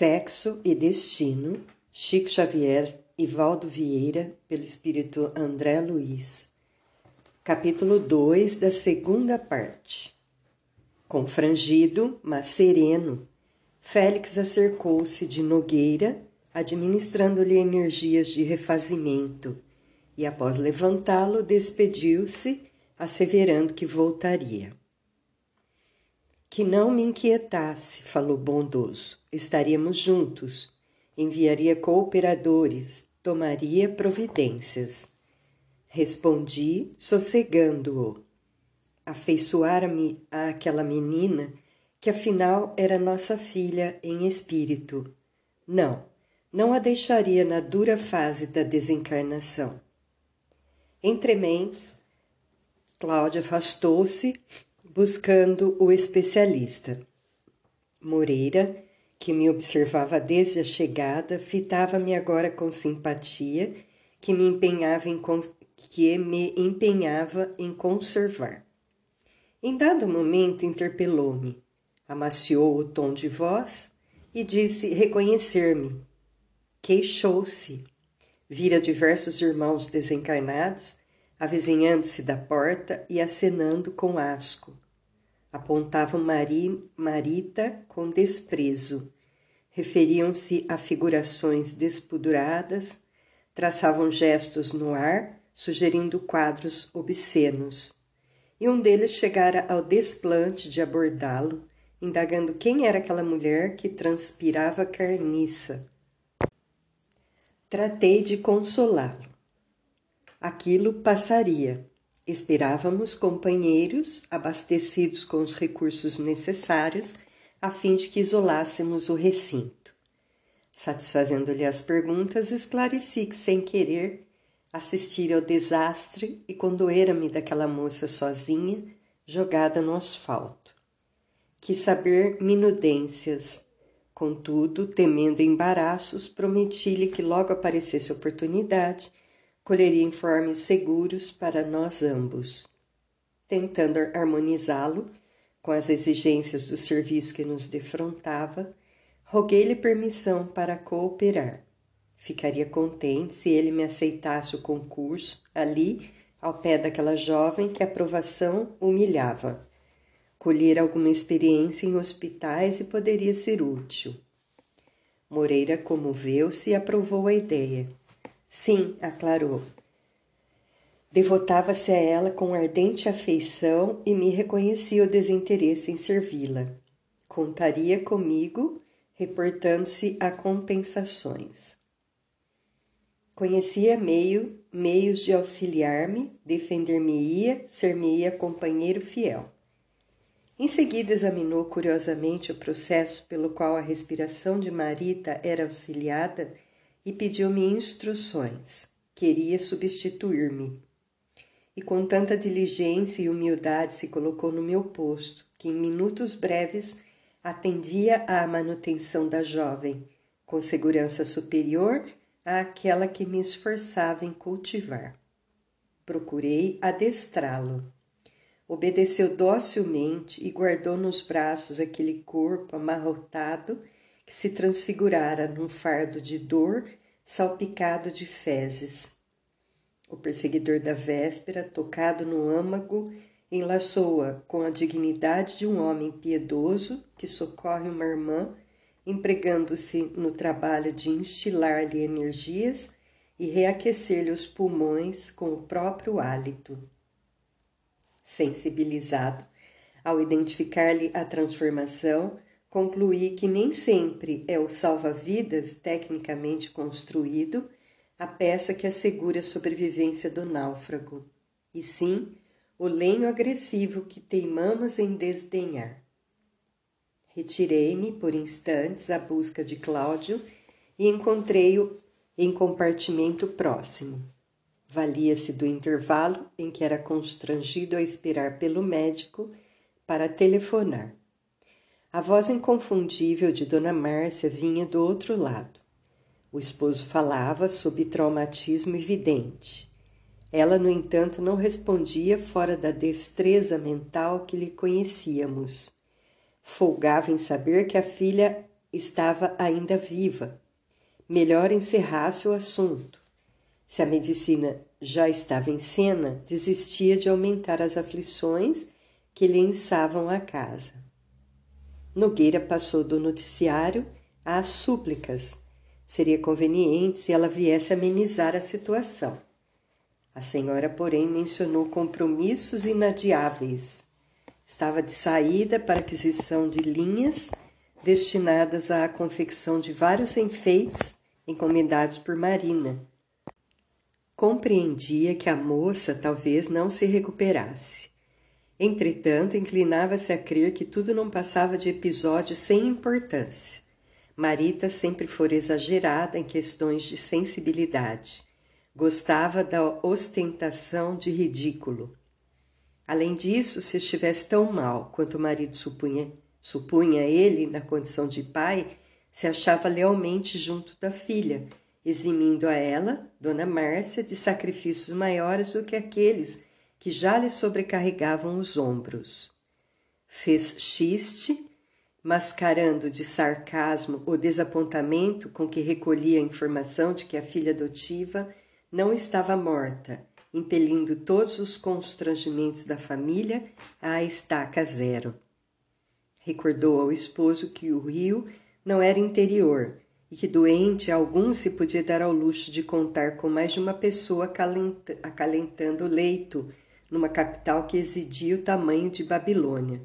Sexo e Destino, Chico Xavier e Valdo Vieira, pelo espírito André Luiz. Capítulo 2 da segunda parte. Confrangido, mas sereno, Félix acercou-se de Nogueira, administrando-lhe energias de refazimento, e após levantá-lo, despediu-se, asseverando que voltaria. Que não me inquietasse, falou bondoso. Estaríamos juntos. Enviaria cooperadores, tomaria providências. Respondi, sossegando-o. Afeiçoara-me àquela menina, que afinal era nossa filha em espírito. Não, não a deixaria na dura fase da desencarnação. Entre mentes, Cláudia afastou-se buscando o especialista. Moreira, que me observava desde a chegada, fitava-me agora com simpatia, que me empenhava em que me empenhava em conservar. Em dado momento interpelou-me, amaciou o tom de voz e disse reconhecer-me. Queixou-se. Vira diversos irmãos desencarnados avizinhando-se da porta e acenando com asco. Apontavam Mari, Marita com desprezo. Referiam-se a figurações despuduradas, traçavam gestos no ar, sugerindo quadros obscenos. E um deles chegara ao desplante de abordá-lo, indagando quem era aquela mulher que transpirava carniça. Tratei de consolá-lo aquilo passaria. Esperávamos companheiros abastecidos com os recursos necessários a fim de que isolássemos o recinto. Satisfazendo-lhe as perguntas, esclareci que, sem querer, assistira ao desastre e condoera-me daquela moça sozinha, jogada no asfalto. Quis saber minudências. Contudo, temendo embaraços, prometi-lhe que logo aparecesse oportunidade colheria informes seguros para nós ambos. Tentando harmonizá-lo com as exigências do serviço que nos defrontava, roguei-lhe permissão para cooperar. Ficaria contente se ele me aceitasse o concurso ali, ao pé daquela jovem que a aprovação humilhava. Colher alguma experiência em hospitais e poderia ser útil. Moreira comoveu-se e aprovou a ideia. Sim, aclarou. Devotava-se a ela com ardente afeição e me reconhecia o desinteresse em servi-la. Contaria comigo, reportando-se a compensações. Conhecia meio, meios de auxiliar-me, defender-me-ia, ser-me-ia companheiro fiel. Em seguida examinou curiosamente o processo pelo qual a respiração de Marita era auxiliada e pediu-me instruções. Queria substituir-me. E com tanta diligência e humildade se colocou no meu posto, que em minutos breves atendia à manutenção da jovem, com segurança superior àquela que me esforçava em cultivar. Procurei adestrá-lo. Obedeceu docilmente e guardou nos braços aquele corpo amarrotado que se transfigurara num fardo de dor salpicado de fezes. O perseguidor da véspera, tocado no âmago, enlaçou-a com a dignidade de um homem piedoso que socorre uma irmã, empregando-se no trabalho de instilar-lhe energias e reaquecer-lhe os pulmões com o próprio hálito. Sensibilizado, ao identificar-lhe a transformação, concluí que nem sempre é o salva-vidas tecnicamente construído a peça que assegura a sobrevivência do náufrago, e sim o lenho agressivo que teimamos em desdenhar. Retirei-me por instantes à busca de Cláudio e encontrei-o em compartimento próximo. Valia-se do intervalo em que era constrangido a esperar pelo médico para telefonar. A voz inconfundível de Dona Márcia vinha do outro lado. O esposo falava sob traumatismo evidente. Ela, no entanto, não respondia fora da destreza mental que lhe conhecíamos. Folgava em saber que a filha estava ainda viva. Melhor encerrasse o assunto. Se a medicina já estava em cena, desistia de aumentar as aflições que lhe ensavam a casa. Nogueira passou do noticiário às súplicas. Seria conveniente se ela viesse amenizar a situação. A senhora, porém, mencionou compromissos inadiáveis. Estava de saída para aquisição de linhas destinadas à confecção de vários enfeites encomendados por Marina. Compreendia que a moça talvez não se recuperasse. Entretanto, inclinava-se a crer que tudo não passava de episódio sem importância. Marita sempre fora exagerada em questões de sensibilidade. Gostava da ostentação de ridículo. Além disso, se estivesse tão mal quanto o marido supunha, supunha ele na condição de pai, se achava lealmente junto da filha, eximindo a ela, Dona Márcia, de sacrifícios maiores do que aqueles que já lhe sobrecarregavam os ombros. Fez xiste, mascarando de sarcasmo o desapontamento com que recolhia a informação de que a filha adotiva não estava morta, impelindo todos os constrangimentos da família à estaca zero. Recordou ao esposo que o rio não era interior e que doente algum se podia dar ao luxo de contar com mais de uma pessoa acalentando o leito numa capital que exigia o tamanho de Babilônia.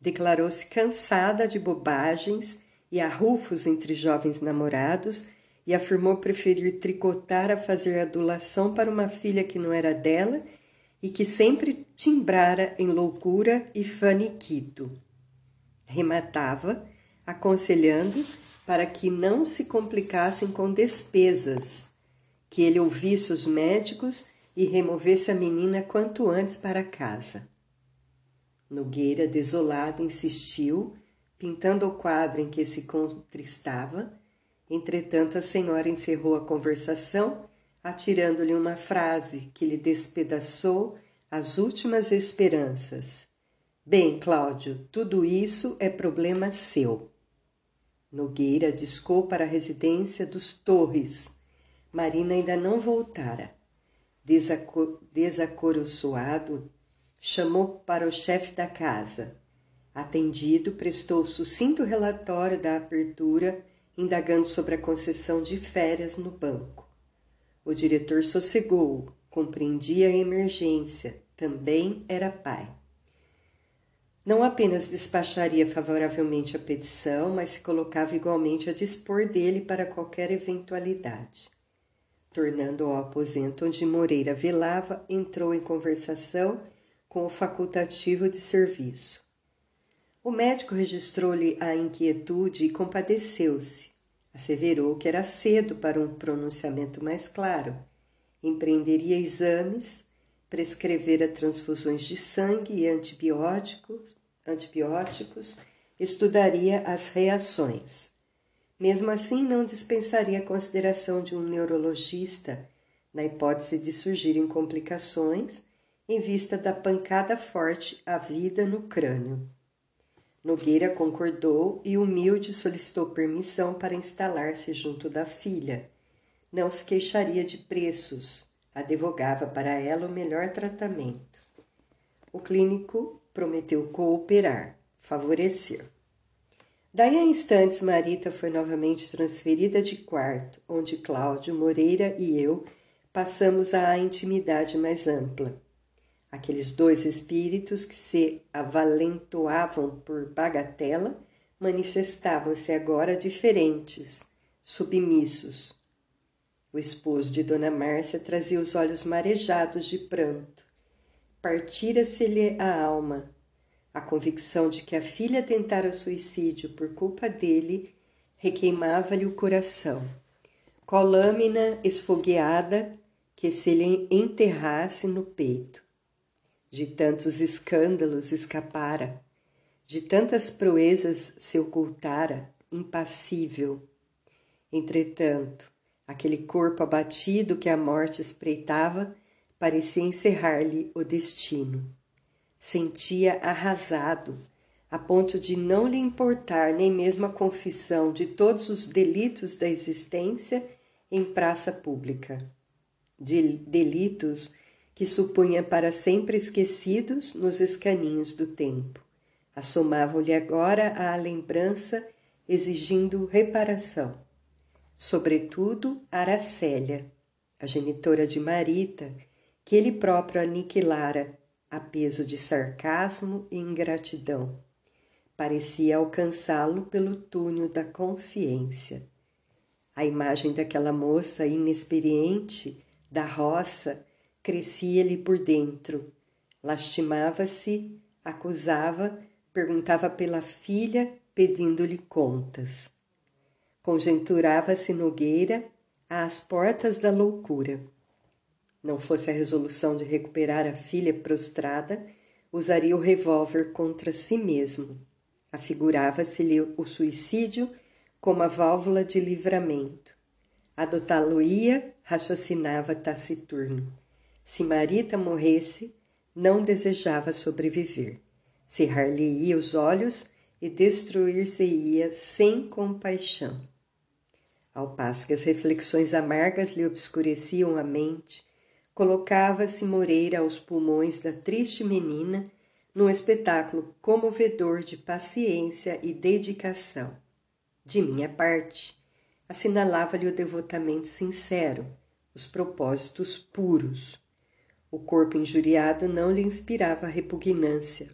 Declarou-se cansada de bobagens e arrufos entre jovens namorados e afirmou preferir tricotar a fazer adulação para uma filha que não era dela e que sempre timbrara em loucura e faniquito. Rematava, aconselhando para que não se complicassem com despesas, que ele ouvisse os médicos e removesse a menina quanto antes para casa. Nogueira, desolado, insistiu, pintando o quadro em que se contristava. Entretanto, a senhora encerrou a conversação, atirando-lhe uma frase que lhe despedaçou as últimas esperanças. Bem, Cláudio, tudo isso é problema seu. Nogueira discou para a residência dos Torres. Marina ainda não voltara desacoroçoado, chamou para o chefe da casa. Atendido, prestou sucinto relatório da apertura, indagando sobre a concessão de férias no banco. O diretor sossegou, compreendia a emergência, também era pai. Não apenas despacharia favoravelmente a petição, mas se colocava igualmente a dispor dele para qualquer eventualidade tornando ao aposento onde Moreira velava, entrou em conversação com o facultativo de serviço. O médico registrou-lhe a inquietude e compadeceu-se. Asseverou que era cedo para um pronunciamento mais claro. Empreenderia exames, prescrevera transfusões de sangue e antibióticos, antibióticos estudaria as reações. Mesmo assim, não dispensaria a consideração de um neurologista na hipótese de surgirem complicações em vista da pancada forte à vida no crânio. Nogueira concordou e humilde solicitou permissão para instalar-se junto da filha. Não se queixaria de preços, advogava para ela o melhor tratamento. O clínico prometeu cooperar, favorecer. Daí a instantes, Marita foi novamente transferida de quarto, onde Cláudio Moreira e eu passamos à intimidade mais ampla. Aqueles dois espíritos que se avalentoavam por bagatela manifestavam-se agora diferentes, submissos. O esposo de Dona Márcia trazia os olhos marejados de pranto. Partira-se-lhe a alma a convicção de que a filha tentara o suicídio por culpa dele requeimava-lhe o coração, qual lâmina esfogueada que se lhe enterrasse no peito. De tantos escândalos escapara, de tantas proezas se ocultara, impassível. Entretanto, aquele corpo abatido que a morte espreitava parecia encerrar-lhe o destino sentia arrasado, a ponto de não lhe importar nem mesmo a confissão de todos os delitos da existência em praça pública. De delitos que supunha para sempre esquecidos nos escaninhos do tempo. Assomavam-lhe agora à lembrança, exigindo reparação. Sobretudo Aracélia, a genitora de Marita, que ele próprio aniquilara a peso de sarcasmo e ingratidão. Parecia alcançá-lo pelo túnel da consciência. A imagem daquela moça inexperiente da roça crescia-lhe por dentro. Lastimava-se, acusava, perguntava pela filha, pedindo-lhe contas. Conjecturava-se Nogueira às portas da loucura. Não fosse a resolução de recuperar a filha prostrada, usaria o revólver contra si mesmo. Afigurava-se-lhe o suicídio como a válvula de livramento. Adotá-lo-ia, raciocinava taciturno. Se Marita morresse, não desejava sobreviver. Cerrar-lhe-ia os olhos e destruir-se-ia sem compaixão. Ao passo que as reflexões amargas lhe obscureciam a mente, colocava-se Moreira aos pulmões da triste menina num espetáculo comovedor de paciência e dedicação. De minha parte, assinalava-lhe o devotamento sincero, os propósitos puros. O corpo injuriado não lhe inspirava repugnância.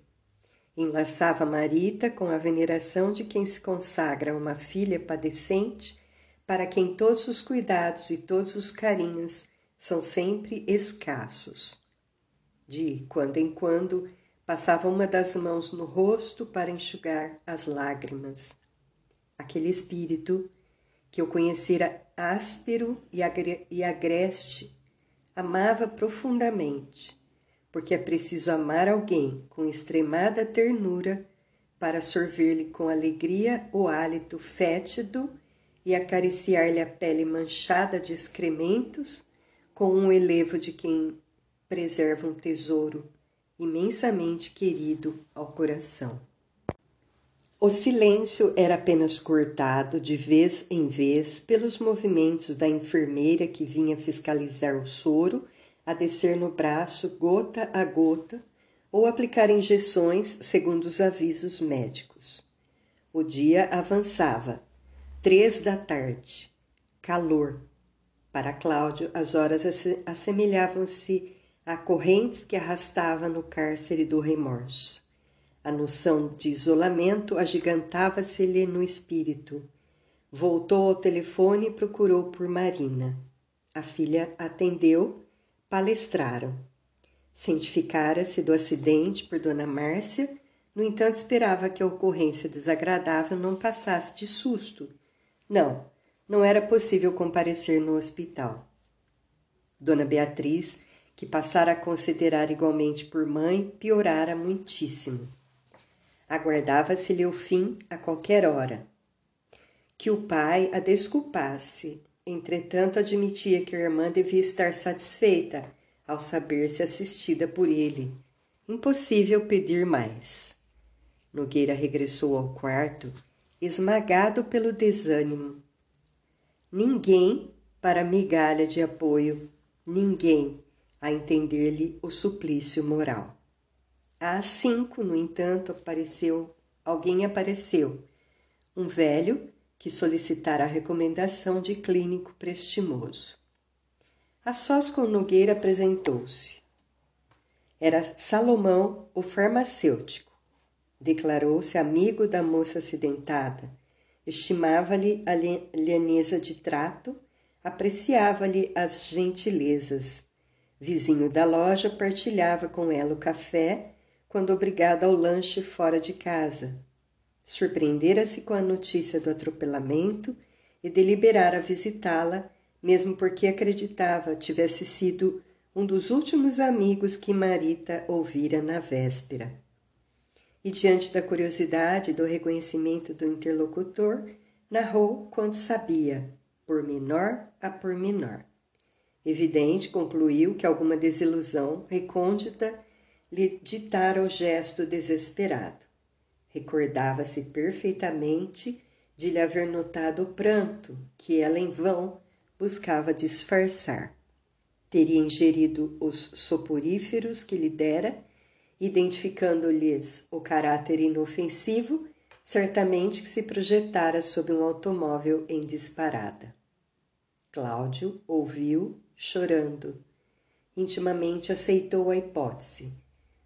Enlaçava Marita com a veneração de quem se consagra a uma filha padecente, para quem todos os cuidados e todos os carinhos são sempre escassos. De quando em quando passava uma das mãos no rosto para enxugar as lágrimas. Aquele espírito que eu conhecera áspero e agreste amava profundamente, porque é preciso amar alguém com extremada ternura para sorver-lhe com alegria o hálito fétido e acariciar-lhe a pele manchada de excrementos com um elevo de quem preserva um tesouro imensamente querido ao coração. O silêncio era apenas cortado de vez em vez pelos movimentos da enfermeira que vinha fiscalizar o soro, a descer no braço gota a gota ou aplicar injeções segundo os avisos médicos. O dia avançava. Três da tarde. Calor. Para Cláudio, as horas assemelhavam-se a correntes que arrastava no cárcere do remorso. A noção de isolamento agigantava-se-lhe no espírito. Voltou ao telefone e procurou por Marina. A filha atendeu, palestraram. Cientificara-se do acidente por Dona Márcia, no entanto esperava que a ocorrência desagradável não passasse de susto. Não, não era possível comparecer no hospital. Dona Beatriz, que passara a considerar igualmente por mãe, piorara muitíssimo. Aguardava-se-lhe o fim a qualquer hora. Que o pai a desculpasse, entretanto admitia que a irmã devia estar satisfeita ao saber-se assistida por ele. Impossível pedir mais. Nogueira regressou ao quarto, esmagado pelo desânimo. Ninguém para migalha de apoio, ninguém a entender-lhe o suplício moral. Às cinco, no entanto, apareceu, alguém apareceu, um velho que solicitara a recomendação de clínico prestimoso. A sós com Nogueira apresentou-se. Era Salomão, o farmacêutico. Declarou-se amigo da moça acidentada, estimava-lhe a lhaneza de trato, apreciava-lhe as gentilezas. Vizinho da loja, partilhava com ela o café quando obrigada ao lanche fora de casa. Surpreendera-se com a notícia do atropelamento e deliberara visitá-la, mesmo porque acreditava tivesse sido um dos últimos amigos que Marita ouvira na véspera. E diante da curiosidade e do reconhecimento do interlocutor, narrou quanto sabia, por menor a por menor. Evidente, concluiu que alguma desilusão recôndita lhe ditara o gesto desesperado. Recordava-se perfeitamente de lhe haver notado o pranto que ela em vão buscava disfarçar. Teria ingerido os soporíferos que lhe dera, identificando-lhes o caráter inofensivo, certamente que se projetara sob um automóvel em disparada. Cláudio ouviu, chorando. Intimamente aceitou a hipótese.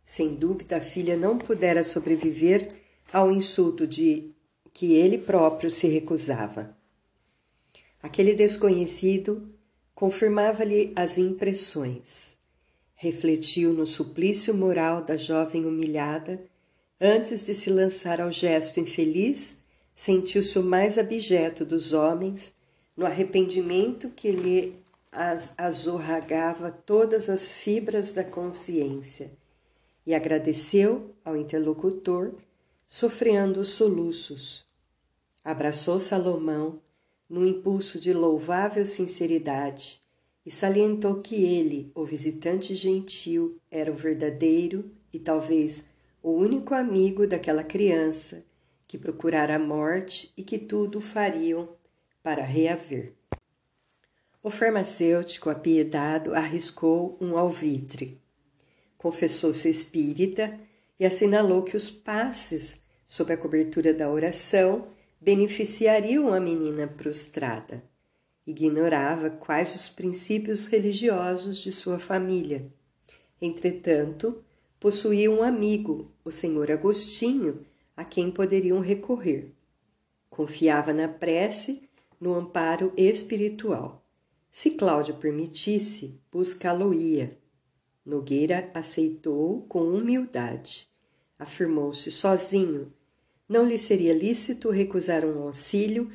Sem dúvida, a filha não pudera sobreviver ao insulto de que ele próprio se recusava. Aquele desconhecido confirmava-lhe as impressões. Refletiu no suplício moral da jovem humilhada. Antes de se lançar ao gesto infeliz, sentiu-se o mais abjeto dos homens, no arrependimento que lhe azorragava todas as fibras da consciência, e agradeceu ao interlocutor, sofreando soluços. Abraçou Salomão, num impulso de louvável sinceridade, e salientou que ele, o visitante gentil, era o verdadeiro e talvez o único amigo daquela criança que procurara a morte e que tudo fariam para reaver. O farmacêutico apiedado arriscou um alvitre. Confessou-se espírita e assinalou que os passes, sob a cobertura da oração, beneficiariam a menina prostrada. Ignorava quais os princípios religiosos de sua família. Entretanto, possuía um amigo, o senhor Agostinho, a quem poderiam recorrer. Confiava na prece, no amparo espiritual. Se Cláudio permitisse, buscá-lo-ia. Nogueira aceitou com humildade. Afirmou-se sozinho, não lhe seria lícito recusar um auxílio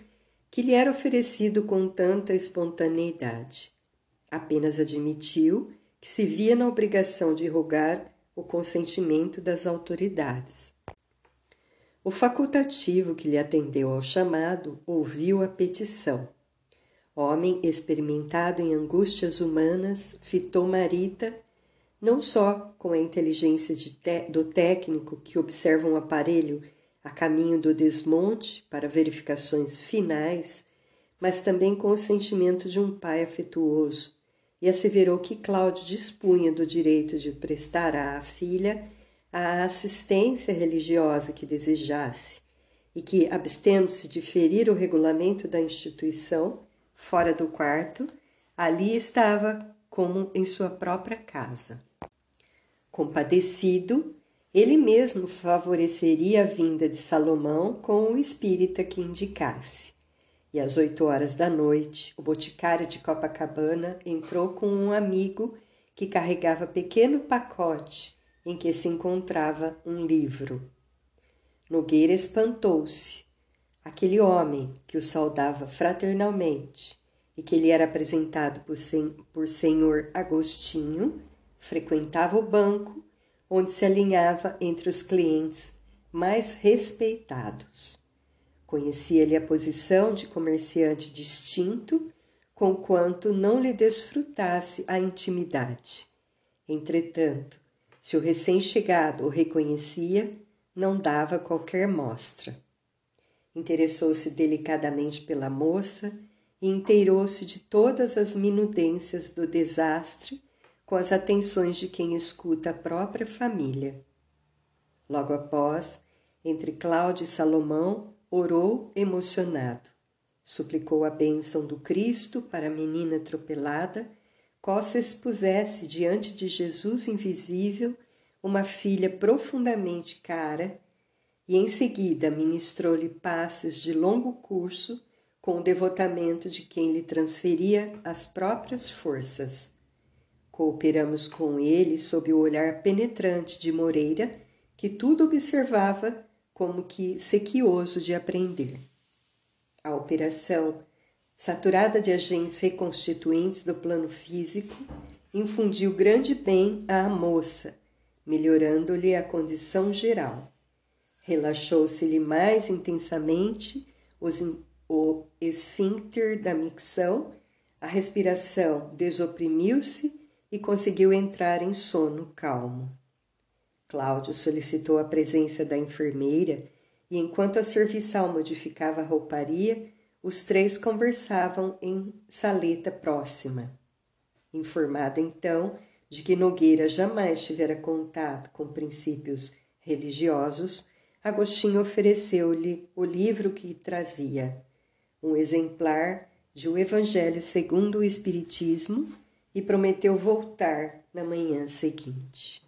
que lhe era oferecido com tanta espontaneidade. Apenas admitiu que se via na obrigação de rogar o consentimento das autoridades. O facultativo que lhe atendeu ao chamado ouviu a petição. Homem experimentado em angústias humanas, fitou Marita não só com a inteligência de do técnico que observa um aparelho a caminho do desmonte para verificações finais, mas também com o sentimento de um pai afetuoso, e asseverou que Cláudio dispunha do direito de prestar à filha a assistência religiosa que desejasse, e que, abstendo-se de ferir o regulamento da instituição, fora do quarto, ali estava como em sua própria casa. Compadecido, ele mesmo favoreceria a vinda de Salomão com o espírita que indicasse. E às oito horas da noite, o boticário de Copacabana entrou com um amigo que carregava pequeno pacote em que se encontrava um livro. Nogueira espantou-se. Aquele homem que o saudava fraternalmente e que lhe era apresentado por, sen por senhor Agostinho frequentava o banco onde se alinhava entre os clientes mais respeitados. Conhecia-lhe a posição de comerciante distinto, conquanto não lhe desfrutasse a intimidade. Entretanto, se o recém-chegado o reconhecia, não dava qualquer mostra. Interessou-se delicadamente pela moça e inteirou-se de todas as minudências do desastre com as atenções de quem escuta a própria família. Logo após, entre Cláudio e Salomão, orou emocionado. Suplicou a bênção do Cristo para a menina atropelada, qual se expusesse diante de Jesus invisível uma filha profundamente cara, e em seguida ministrou-lhe passes de longo curso com o devotamento de quem lhe transferia as próprias forças. Cooperamos com ele sob o olhar penetrante de Moreira, que tudo observava como que sequioso de aprender. A operação, saturada de agentes reconstituintes do plano físico, infundiu grande bem à moça, melhorando-lhe a condição geral. Relaxou-se-lhe mais intensamente os, o esfíncter da micção, a respiração desoprimiu-se e conseguiu entrar em sono calmo. Cláudio solicitou a presença da enfermeira e enquanto a serviçal modificava a rouparia, os três conversavam em saleta próxima. Informado então de que Nogueira jamais tivera contato com princípios religiosos, Agostinho ofereceu-lhe o livro que trazia, um exemplar de O Evangelho segundo o Espiritismo, e prometeu voltar na manhã seguinte.